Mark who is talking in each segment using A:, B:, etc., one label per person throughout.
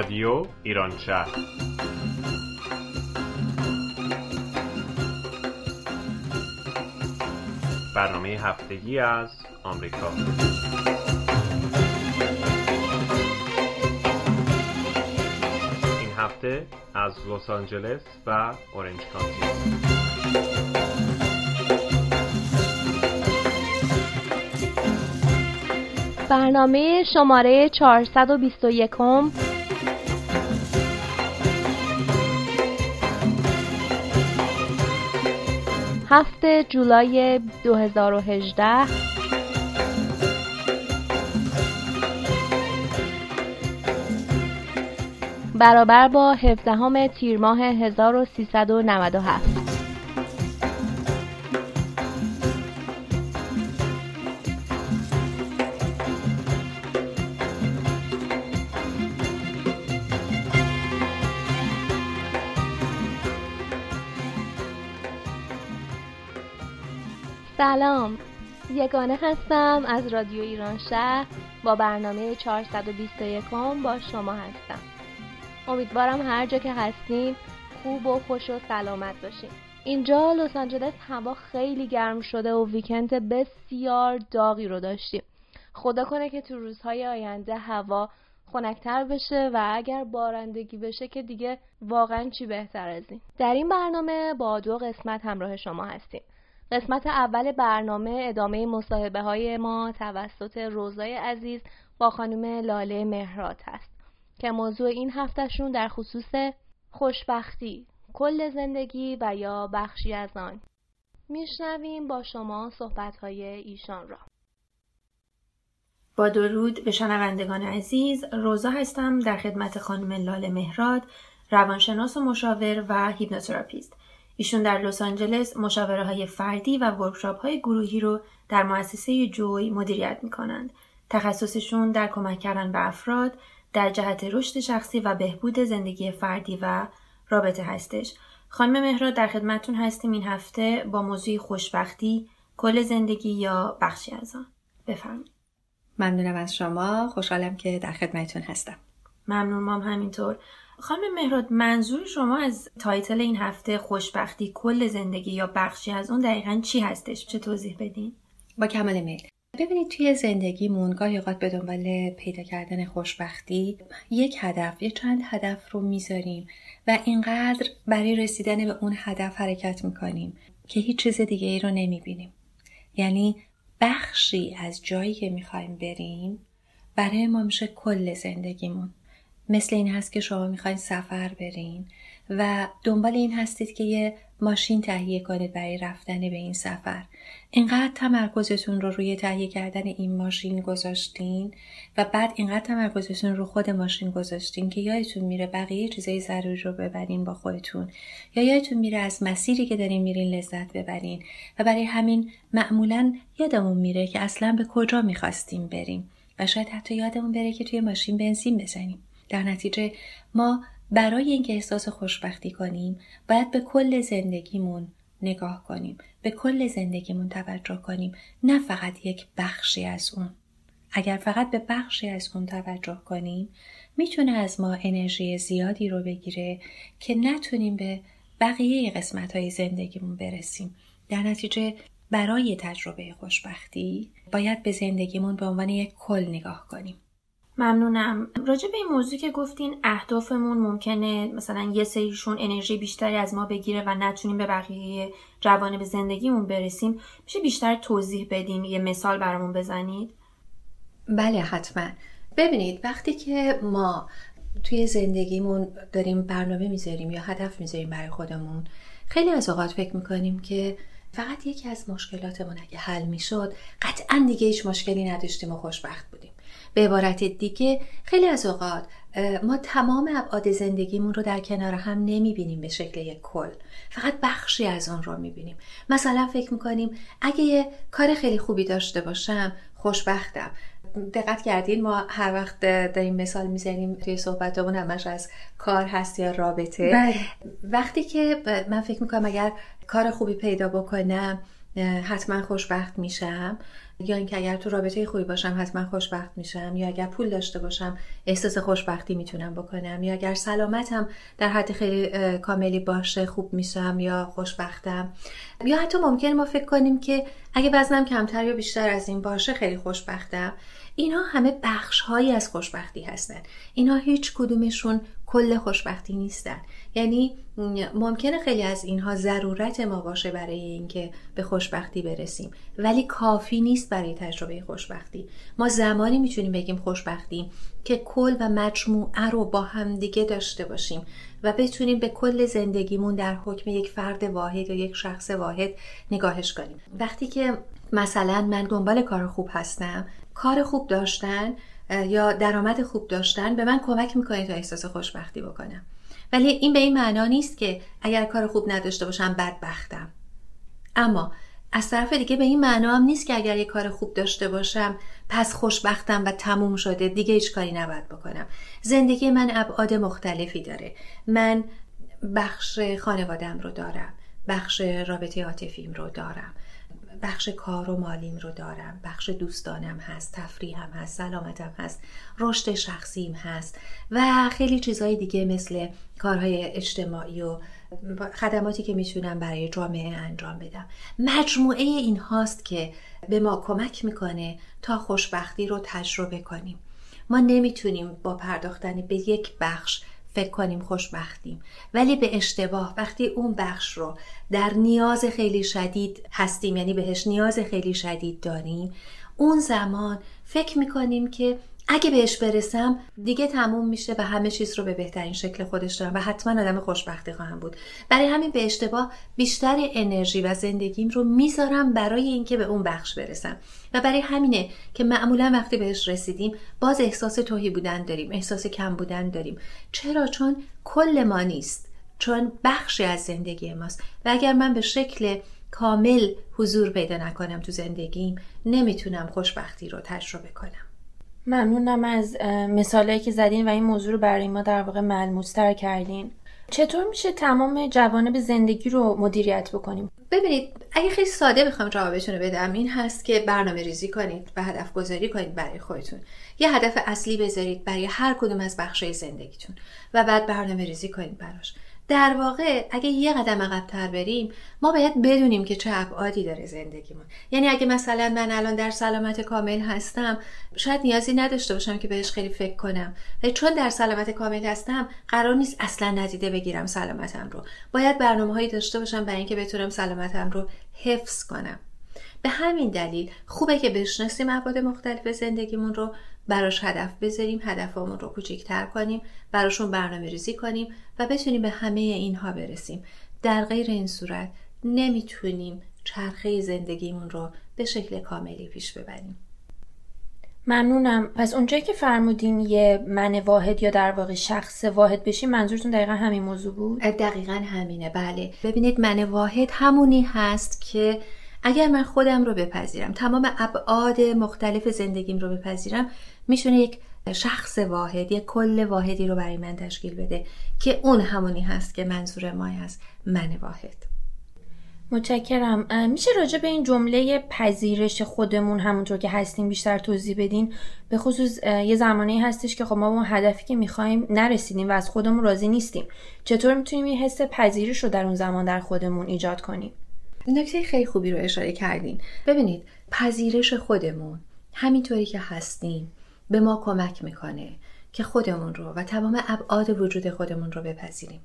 A: رادیو ایران شهر. برنامه هفتگی از آمریکا. این هفته از لس آنجلس و اورنج کانتی.
B: برنامه شماره 421 هفته جولای 2018 برابر با 17 تیر ماه 1397 سلام. یگانه هستم از رادیو ایران شهر با برنامه 421 با شما هستم. امیدوارم هر جا که هستیم خوب و خوش و سلامت باشیم اینجا لس آنجلس هوا خیلی گرم شده و ویکند بسیار داغی رو داشتیم. خدا کنه که تو روزهای آینده هوا خنکتر بشه و اگر بارندگی بشه که دیگه واقعا چی بهتر از این. در این برنامه با دو قسمت همراه شما هستیم. قسمت اول برنامه ادامه مصاحبه های ما توسط روزای عزیز با خانم لاله مهراد هست که موضوع این هفتهشون در خصوص خوشبختی کل زندگی و یا بخشی از آن. میشنویم با شما صحبت های ایشان را.
C: با درود به شنوندگان عزیز روزا هستم در خدمت خانم لاله مهراد روانشناس و مشاور و هیپنوتراپیست. ایشون در لس آنجلس مشاوره های فردی و ورکشاپ های گروهی رو در مؤسسه جوی مدیریت می کنند. تخصصشون در کمک کردن به افراد در جهت رشد شخصی و بهبود زندگی فردی و رابطه هستش. خانم مهراد در خدمتتون هستیم این هفته با موضوع خوشبختی، کل زندگی یا بخشی از آن. بفرمایید.
D: ممنونم از شما. خوشحالم که در خدمتتون هستم.
C: ممنون مام همینطور. خانم مهراد منظور شما از تایتل این هفته خوشبختی کل زندگی یا بخشی از اون دقیقا چی هستش؟ چه توضیح بدین؟
D: با کمال میل ببینید توی زندگیمون گاهی اوقات به دنبال پیدا کردن خوشبختی یک هدف یا چند هدف رو می‌ذاریم و اینقدر برای رسیدن به اون هدف حرکت می‌کنیم که هیچ چیز دیگه ای رو نمی‌بینیم یعنی بخشی از جایی که می‌خوایم بریم برای ما میشه کل زندگیمون مثل این هست که شما می‌خواین سفر برین و دنبال این هستید که یه ماشین تهیه کنید برای رفتن به این سفر. اینقدر تمرکزتون رو روی تهیه کردن این ماشین گذاشتین و بعد اینقدر تمرکزتون رو خود ماشین گذاشتین که یادتون میره بقیه چیزای ضروری رو ببرین با خودتون یا یادتون میره از مسیری که دارین میرین لذت ببرین و برای همین معمولا یادمون میره که اصلا به کجا می‌خواستیم بریم و شاید حتی یادمون بره که توی ماشین بنزین بزنیم. در نتیجه ما برای اینکه احساس خوشبختی کنیم باید به کل زندگیمون نگاه کنیم به کل زندگیمون توجه کنیم نه فقط یک بخشی از اون. اگر فقط به بخشی از اون توجه کنیم می‌تونه از ما انرژی زیادی رو بگیره که نتونیم به بقیه قسمت های زندگیمون برسیم. در نتیجه برای تجربه خوشبختی باید به زندگیمون به عنوان یک کل نگاه کنیم.
C: ممنونم. راجع به این موضوع که گفتین اهدافمون ممکنه مثلا یه سریشون انرژی بیشتری از ما بگیره و نتونیم به بقیه جوانب زندگیمون برسیم میشه بیشتر توضیح بدیم یه مثال برامون بزنید؟
D: بله حتما. ببینید وقتی که ما توی زندگیمون داریم برنامه می‌ذاریم یا هدف می‌ذاریم برای خودمون خیلی از اوقات فکر می‌کنیم که فقط یکی از مشکلاتمون اگه حل می‌شد قطعا دیگه هیچ مشکلی نداشتیم و خوشبخت بودیم. به عبارت دیگه خیلی از اوقات ما تمام ابعاد زندگیمون رو در کنار هم نمی‌بینیم به شکل یک کل. فقط بخشی از اون رو می‌بینیم. مثلا فکر می‌کنیم اگه یه کار خیلی خوبی داشته باشم خوشبختم. دقت کردین ما هر وقت داریم مثال می‌زنیم توی صحبتمون همش از کار هست یا رابطه.
C: بله.
D: وقتی که من فکر می‌کنم اگر کار خوبی پیدا بکنم حتما خوشبخت میشم. یا اینکه اگر تو رابطه خوبی باشم حتما خوشبخت میشم. یا اگر پول داشته باشم احساس خوشبختی می‌تونم بکنم. یا اگر سلامتم در حد خیلی کاملی باشه خوب میشم یا خوشبختم. یا حتی ممکن ما فکر کنیم که اگه وزنم کمتر یا بیشتر از این باشه خیلی خوشبختم. اینها همه بخش هایی از خوشبختی هستن. اینها هیچ کدومشون کل خوشبختی نیستن. یعنی ممکنه خیلی از اینها ضرورت ما باشه برای اینکه به خوشبختی برسیم. ولی کافی نیست برای تجربه خوشبختی. ما زمانی می‌تونیم بگیم خوشبختیم که کل و مجموعه رو با همدیگه داشته باشیم و بتونیم به کل زندگیمون در حکم یک فرد واحد یا یک شخص واحد نگاهش کنیم. وقتی که مثلا من دنبال کار خوب هستم کار خوب داشتن یا درآمد خوب داشتن به من کمک می‌کنه تا احساس خوشبختی بکنم. ولی این به این معنا نیست که اگر کار خوب نداشته باشم بدبختم. اما از طرف دیگه به این معنا هم نیست که اگر یه کار خوب داشته باشم پس خوشبختم و تموم شده دیگه هیچ کاری نباید بکنم. زندگی من ابعاد مختلفی داره. من بخش خانوادم رو دارم بخش رابطه عاطفیم رو دارم. بخش کار و مالیم رو دارم. بخش دوستانم هست تفریحم هست سلامتم هست رشد شخصیم هست و خیلی چیزهای دیگه مثل کارهای اجتماعی و خدماتی که می‌تونم برای جامعه انجام بدم. مجموعه این هاست که به ما کمک می‌کنه تا خوشبختی رو تجربه کنیم. ما نمی‌تونیم با پرداختن به یک بخش فکر کنیم خوشبختیم. ولی به اشتباه وقتی اون بخش رو در نیاز خیلی شدید هستیم یعنی بهش نیاز خیلی شدید داریم اون زمان فکر می‌کنیم که اگه بهش برسم دیگه تموم میشه و همه چیز رو به بهترین شکل خودش دارم و حتما آدم خوشبختی خواهم بود. برای همین به اشتباه بیشتر انرژی و زندگیم رو می‌ذارم برای اینکه به اون بخش برسم. و برای همینه که معمولا وقتی بهش رسیدیم باز احساس توهی بودن داریم احساس کم بودن داریم. چرا؟ چون کل ما نیست. چون بخشی از زندگی ماست. و اگر من به شکل کامل حضور پیدا نکنم تو زندگیم نمی‌تونم خوشبختی رو تجربه کنم.
C: ممنونم از مثالهایی که زدین و این موضوع رو برای ما در واقع ملموستر کردین. چطور میشه تمام جوانب زندگی رو مدیریت بکنیم؟
D: ببینید اگه خیلی ساده بخوام جوابتون رو بدم این هست که برنامه ریزی کنید و هدف گذاری کنید برای خودتون. یه هدف اصلی بذارید برای هر کدوم از بخشای زندگیتون و بعد برنامه ریزی کنید براش. در واقع اگه یه قدم عقبتر بریم ما باید بدونیم که چه ابعادی داره زندگیمون. یعنی اگه مثلا من الان در سلامت کامل هستم شاید نیازی نداشته باشم که بهش خیلی فکر کنم. و چون در سلامت کامل هستم قرار نیست اصلا ندیده بگیرم سلامتم رو. باید برنامه هایی داشته باشم برای اینکه بتونم سلامتم رو حفظ کنم. به همین دلیل خوبه که بشناسیم ابعاد مختلف زندگیمون رو. براش هدف بذاریم هدفمون رو کوچیکتر کنیم براشون برنامه ریزی کنیم و بتونیم به همه اینها برسیم. در غیر این صورت نمی‌تونیم چرخه زندگیمون رو به شکل کاملی پیش ببریم.
C: ممنونم. پس اونجایی که فرمودین یه من واحد یا در واقع شخص واحد بشیم منظورتون دقیقا همین موضوع بود؟
D: دقیقا همینه. بله. ببینید من واحد همونی هست که اگر من خودم رو بپذیرم تمام ابعاد مختلف زندگیم رو بپذیرم می‌تونه یک شخص واحد یک کل واحدی رو برای من تشکیل بده که اون همونی هست که منظور ما از من واحد.
C: متشکرم. میشه راجع به این جمله پذیرش خودمون همونطور که هستیم بیشتر توضیح بدین؟ به خصوص یه زمانی هستش که خب ما اون هدفی که می‌خوایم نرسیدیم و از خودمون راضی نیستیم. چطور می‌تونیم این حس پذیرش رو در اون زمان در خودمون ایجاد کنیم؟
D: نکته خیلی خوبی رو اشاره کردین. ببینید پذیرش خودمون همینطوری که هستیم به ما کمک می‌کنه که خودمون رو و تمام ابعاد وجود خودمون رو بپذیریم.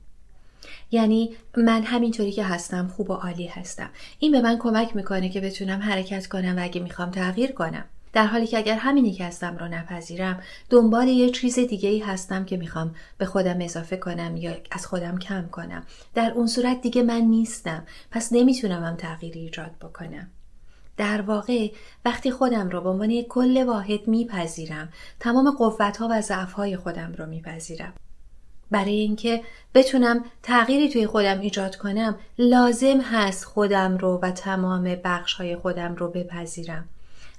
D: یعنی من همینطوری که هستم خوب و عالی هستم. این به من کمک می‌کنه که بتونم حرکت کنم و اگه می‌خوام تغییر کنم. در حالی که اگر همینی که هستم رو نپذیرم دنبال یه چیز دیگه ای هستم که می‌خوام به خودم اضافه کنم یا از خودم کم کنم. در اون صورت دیگه من نیستم. پس نمی‌تونم هم تغییری ایجاد بکنم. در واقع وقتی خودم رو به عنوان یک کل واحد میپذیرم تمام قوت ها و ضعف های خودم رو میپذیرم. برای اینکه بتونم تغییری توی خودم ایجاد کنم لازم هست خودم رو و تمام بخش خودم رو بپذیرم.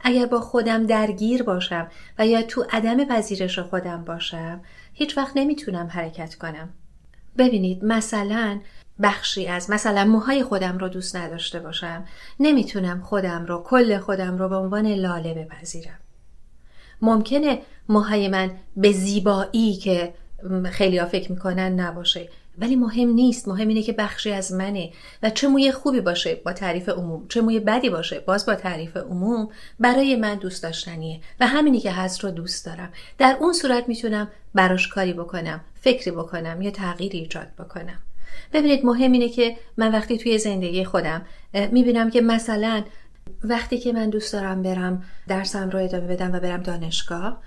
D: اگر با خودم درگیر باشم و یا تو عدم پذیرش خودم باشم هیچ وقت نمی‌تونم حرکت کنم. ببینید مثلا بخشی از مثلا موهای خودم رو دوست نداشته باشم نمی‌تونم خودم رو کل خودم رو به عنوان لاله بپذیرم. ممکنه موهای من به زیبایی که خیلی ها فکر می‌کنن نباشه. ولی مهم نیست. مهم اینه که بخشی از منه. و چه موی خوبی باشه با تعریف عموم. چه موی بدی باشه باز با تعریف عموم برای من دوست داشتنیه. و همینی که هست رو دوست دارم. در اون صورت می‌تونم براش کاری بکنم فکری بکنم یا تغییری ایجاد بکنم. ببینید مهم اینه که من وقتی توی زندگی خودم می‌بینم که مثلا وقتی که من دوست دارم برم درسم رو ادامه بدم و برم دانشگاه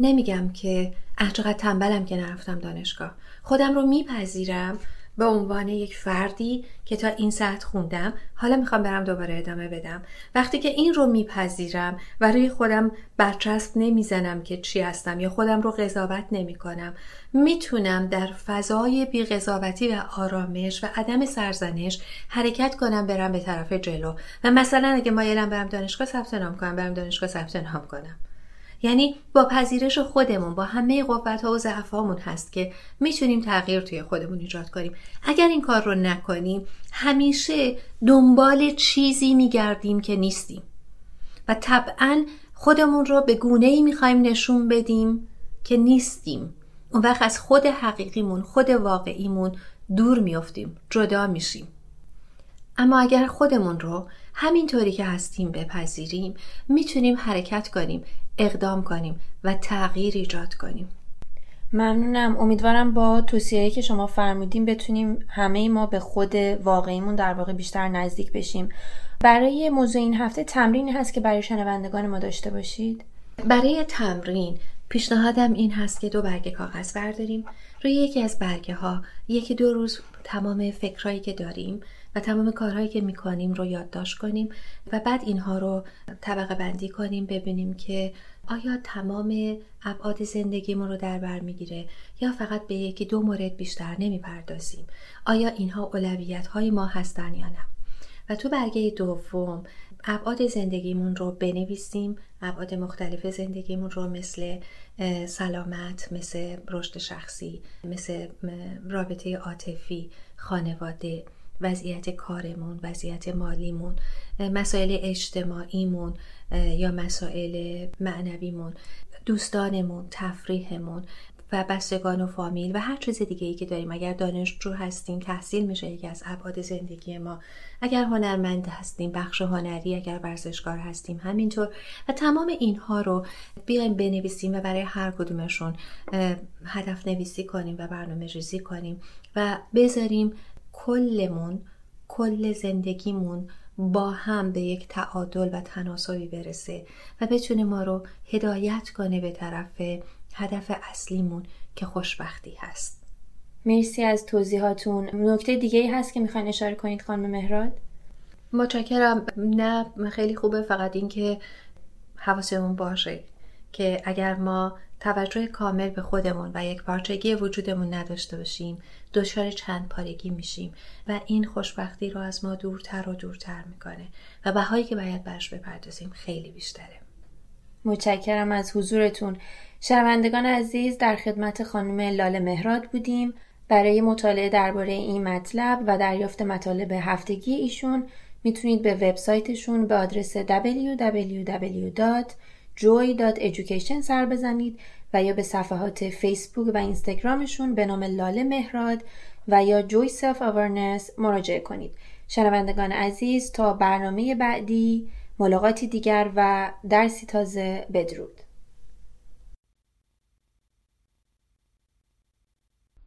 D: نمیگم که چقدر تنبلم که نرفتم دانشگاه. خودم رو میپذیرم به عنوان یک فردی که تا این ساعت خوندم حالا می‌خوام برم دوباره ادامه بدم. وقتی که این رو میپذیرم و روی خودم برچسب نمی‌زنم که چی هستم یا خودم رو قضاوت نمی‌کنم می‌تونم در فضای بیقضاوتی و آرامش و عدم سرزنش حرکت کنم برم به طرف جلو. و مثلا اگه مایلم برم دانشگاه ثبت نام کنم برم دانشگاه ثبت نام کنم. یعنی با پذیرش خودمون با همه قوت ها و ضعفامون هست که می‌تونیم تغییر توی خودمون ایجاد کنیم. اگر این کار رو نکنیم همیشه دنبال چیزی میگردیم که نیستیم. و طبعا خودمون رو به گونه ای می‌خوایم نشون بدیم که نیستیم. اون وقت از خود حقیقیمون خود واقعیمون دور میافتیم جدا میشیم. اما اگر خودمون رو همینطوری که هستیم بپذیریم می‌تونیم حرکت کنیم. اقدام کنیم و تغییر ایجاد کنیم.
C: ممنونم. امیدوارم با توصیه‌ای که شما فرمودیم بتونیم همه ما به خود واقعیمون در واقع بیشتر نزدیک بشیم. برای موضوع این هفته تمرینی هست که برای شنوندگان ما داشته باشید؟
D: برای تمرین پیشنهادم این هست که دو برگه کاغذ برداریم. روی یکی از برگه ها یکی دو روز تمام فکرهایی که داریم و تمام کارهایی که می‌کنیم رو یادداشت کنیم و بعد اینها رو طبقه بندی کنیم ببینیم که آیا تمام ابعاد زندگیمون رو در بر می‌گیره یا فقط به یکی دو مورد بیشتر نمی‌پردازیم؟ آیا اینها اولویت های ما هستن یا نه؟ و تو برگه دوم ابعاد زندگیمون رو بنویسیم ابعاد مختلف زندگیمون رو مثل سلامت مثل رشد شخصی مثل رابطه عاطفی خانواده. وضعیت کارمون وضعیت مالیمون مسائل اجتماعیمون یا مسائل معنویمون دوستانمون تفریحمون و بستگان و فامیل و هر چیز دیگه ای که داریم. اگر دانشجو هستیم تحصیل میشه یکی از ابعاد زندگی ما. اگر هنرمند هستیم بخش هنری اگر ورزشکار هستیم همینطور. و تمام اینها رو بیایم بنویسیم و برای هر کدومشون هدف نویسی کنیم و برنامه ریزی کنیم و بذاریم کلمون کل زندگیمون با هم به یک تعادل و تناسبی برسه و بتونه ما رو هدایت کنه به طرف هدف اصلیمون که خوشبختی هست.
C: مرسی از توضیحاتون. نکته دیگه ای هست که می‌خواین اشاره کنید خانم مهراد؟
D: متشکرم. نه خیلی خوبه. فقط اینکه حواسمون باشه که اگر ما توجه کامل به خودمون و یک پارچگی وجودمون نداشته باشیم دچار چند پارگی میشیم و این خوشبختی رو از ما دورتر و دورتر می‌کنه و بهایی که باید برش بپردازیم خیلی بیشتره.
C: متشکرم از حضورتون. شنوندگان عزیز در خدمت خانم لاله مهراد بودیم. برای مطالعه درباره این مطلب و دریافت مطالب هفتگی ایشون می‌تونید به وبسایتشون به آدرس www. joy.education سر بزنید و یا به صفحات فیسبوک و اینستاگرامشون به نام لاله مهراد و یا جوی سلف آورنس مراجعه کنید. شنوندگان عزیز تا برنامه بعدی ملاقاتی دیگر و درسی تازه بدرود.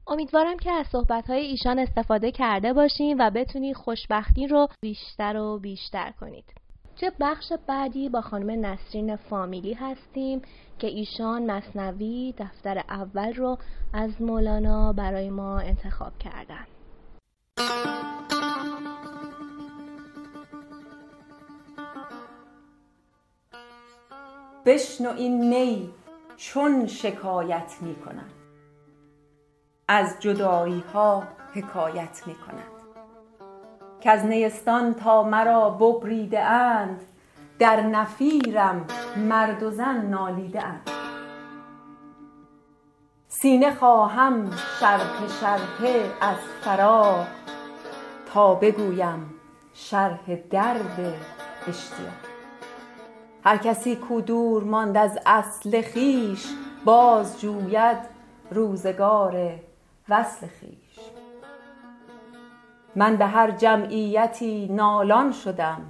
B: امیدوارم که از صحبتهای ایشان استفاده کرده باشین و بتونید خوشبختی رو بیشتر و بیشتر کنید. چه بخش بعدی با خانم نسرین فامیلی هستیم که ایشان مصنوی دفتر اول رو از مولانا برای ما انتخاب کردن؟
E: بشنو این نی چون شکایت می کند از جدایی ها حکایت می کند که از نیستان تا مرا ببریده اند در نفیرم مرد و زن نالیده اند. سینه خواهم شرح شرحه از فراق تا بگویم شرح درد اشتیاق. هر کسی کو دور ماند از اصل خویش باز جوید روزگار وصل خویش من به هر جمعیتی نالان شدم.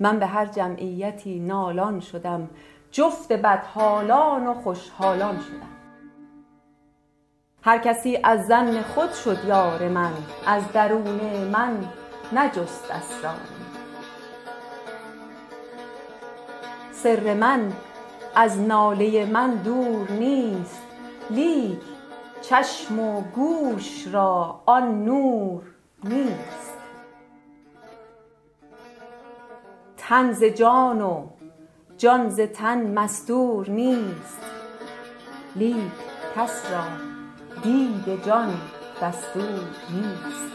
E: من به هر جمعیتی نالان شدم. جفت بدحالان و خوشحالان شدم. هر کسی از ظن خود شد یار من از درون من نجست اسرار سر من از ناله من دور نیست. لیک چشم و گوش را آن نور نیست. تن ز جان و جان ز تن مستور نیست. لیک کس را دید جان دستور نیست.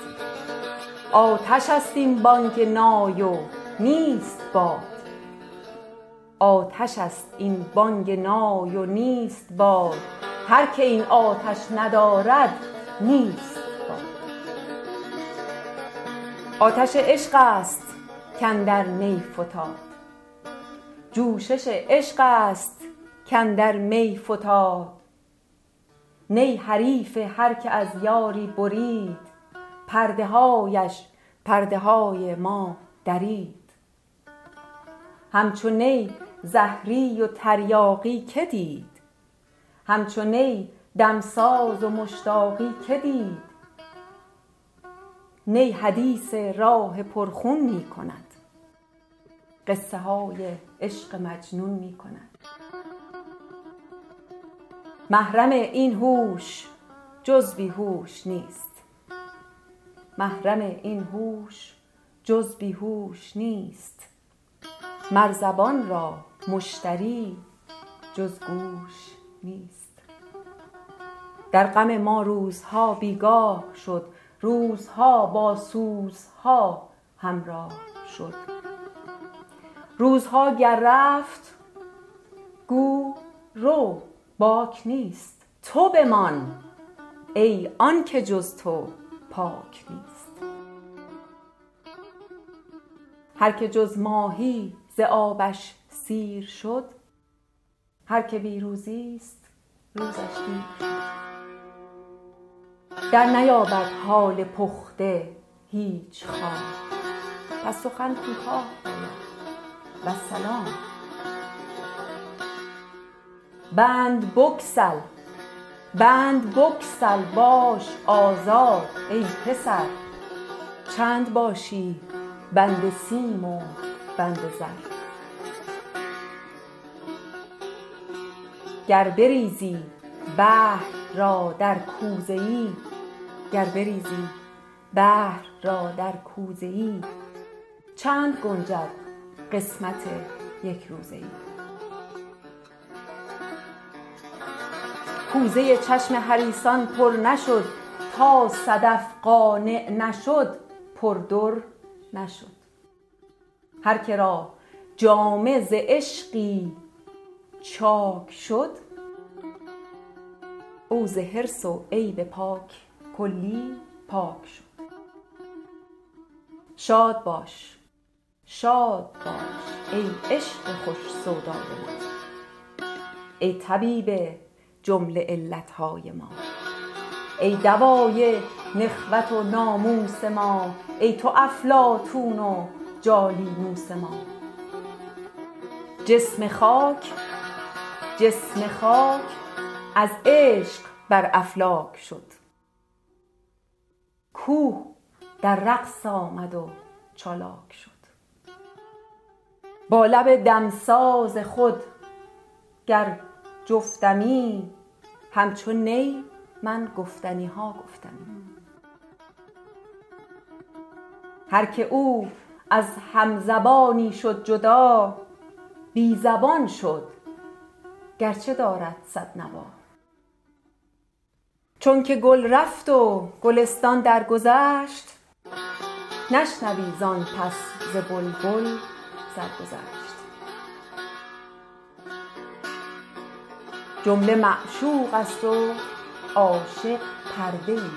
E: آتش است این بانگ نای و نیست باد. آتش است این بانگ نای و نیست باد. هر که این آتش ندارد نیست. آتش عشق است کاندر می فتاد. جوشش عشق است کاندر می فتاد. نی حریف هر که از یاری برید پرده هایش پرده های ما درید. همچو نی زهری و تریاقی که دید؟ همچو نی دمساز و مشتاقی که دید؟ نی حدیث راه پرخون می کند. قصه های عشق مجنون می کند. محرم این هوش جز بی هوش نیست. محرم این هوش جز بی هوش نیست. مر زبان را مشتری جز گوش نیست. در غم ما روزها بیگاه شد روزها با سوزها همراه شد. روزها گر رفت گو رو باک نیست. تو بمان ای آنکه جز تو پاک نیست. هر که جز ماهی ز آبش سیر شد هر که بی روزیست روزش دیر در نیابد حال پخته هیچ خواب پس سخن کوتاه باید والسلام بند بگسل. بند بگسل. باش آزاد ای پسر. چند باشی بند سیم و بند زر. گر بریزی بحر را در کوزه ای گر بریزی بحر را در کوزه ای چند گنجد قسمت یک روزه ای کوزه چشم حریصان پر نشد تا صدف قانع نشد پردر نشد. هر که را جامه ز عشقی چاک شد او ز حرص و عیب پاک کلی پاک شد. شاد باش شاد باش ای عشق خوش سودای ما. ای طبیب جمله علت های ما. ای دوای نخوت و ناموس ما. ای تو افلاطون و جالینوس ما. جسم خاک جسم خاک از عشق بر افلاک شد. کوه در رقص آمد و چالاک شد. با لب دمساز خود گر جفتمی همچو نی من گفتنی ها گفتمی هر که او از همزبانی شد جدا بی زبان شد گرچه دارد صد نوا. چونک گل رفت و گلستان درگذشت. نشنوی زان پس ز بلبل سرگذشت. جمله معشوق است و عاشق پرده ای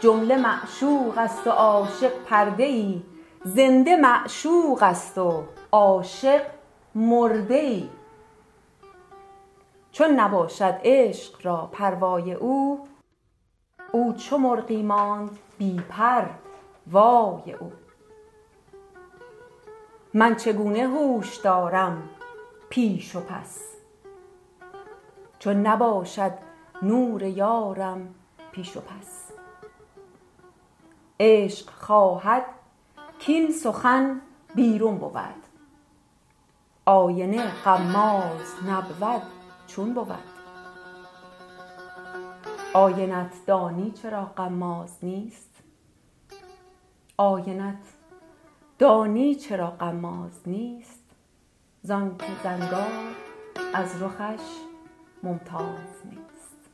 E: جمله معشوق است و عاشق پرده ای زنده معشوق است و عاشق مرده ای چون نباشد عشق را پروای او او چو مرغی ماند بی پر وای او. من چگونه هوش دارم پیش و پس؟ چون نباشد نور یارم پیش و پس. عشق خواهد کین سخن بیرون بود. آینه غماز نبود. چون بود. آینت دانی چرا غماز نیست؟ آینت دانی چرا غماز نیست؟ زانکه زنگار از رخش ممتاز نیست.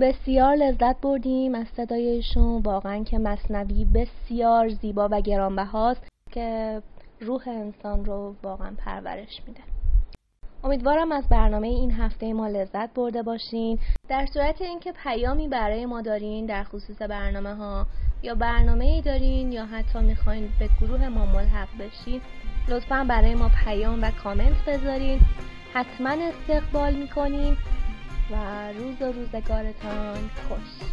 B: بسیار لذت بردیم از صدایشون واقعا که مصنوی بسیار زیبا و گرانبهاست که روح انسان رو واقعا پرورش میده. امیدوارم از برنامه این هفته ما لذت برده باشین. در صورت اینکه پیامی برای ما دارین در خصوص برنامه ها یا برنامه ای دارین یا حتی می‌خواین به گروه ما ملحق بشین لطفا برای ما پیام و کامنت بذارین. حتما استقبال می‌کنیم. و روز و روزگارتان خوش.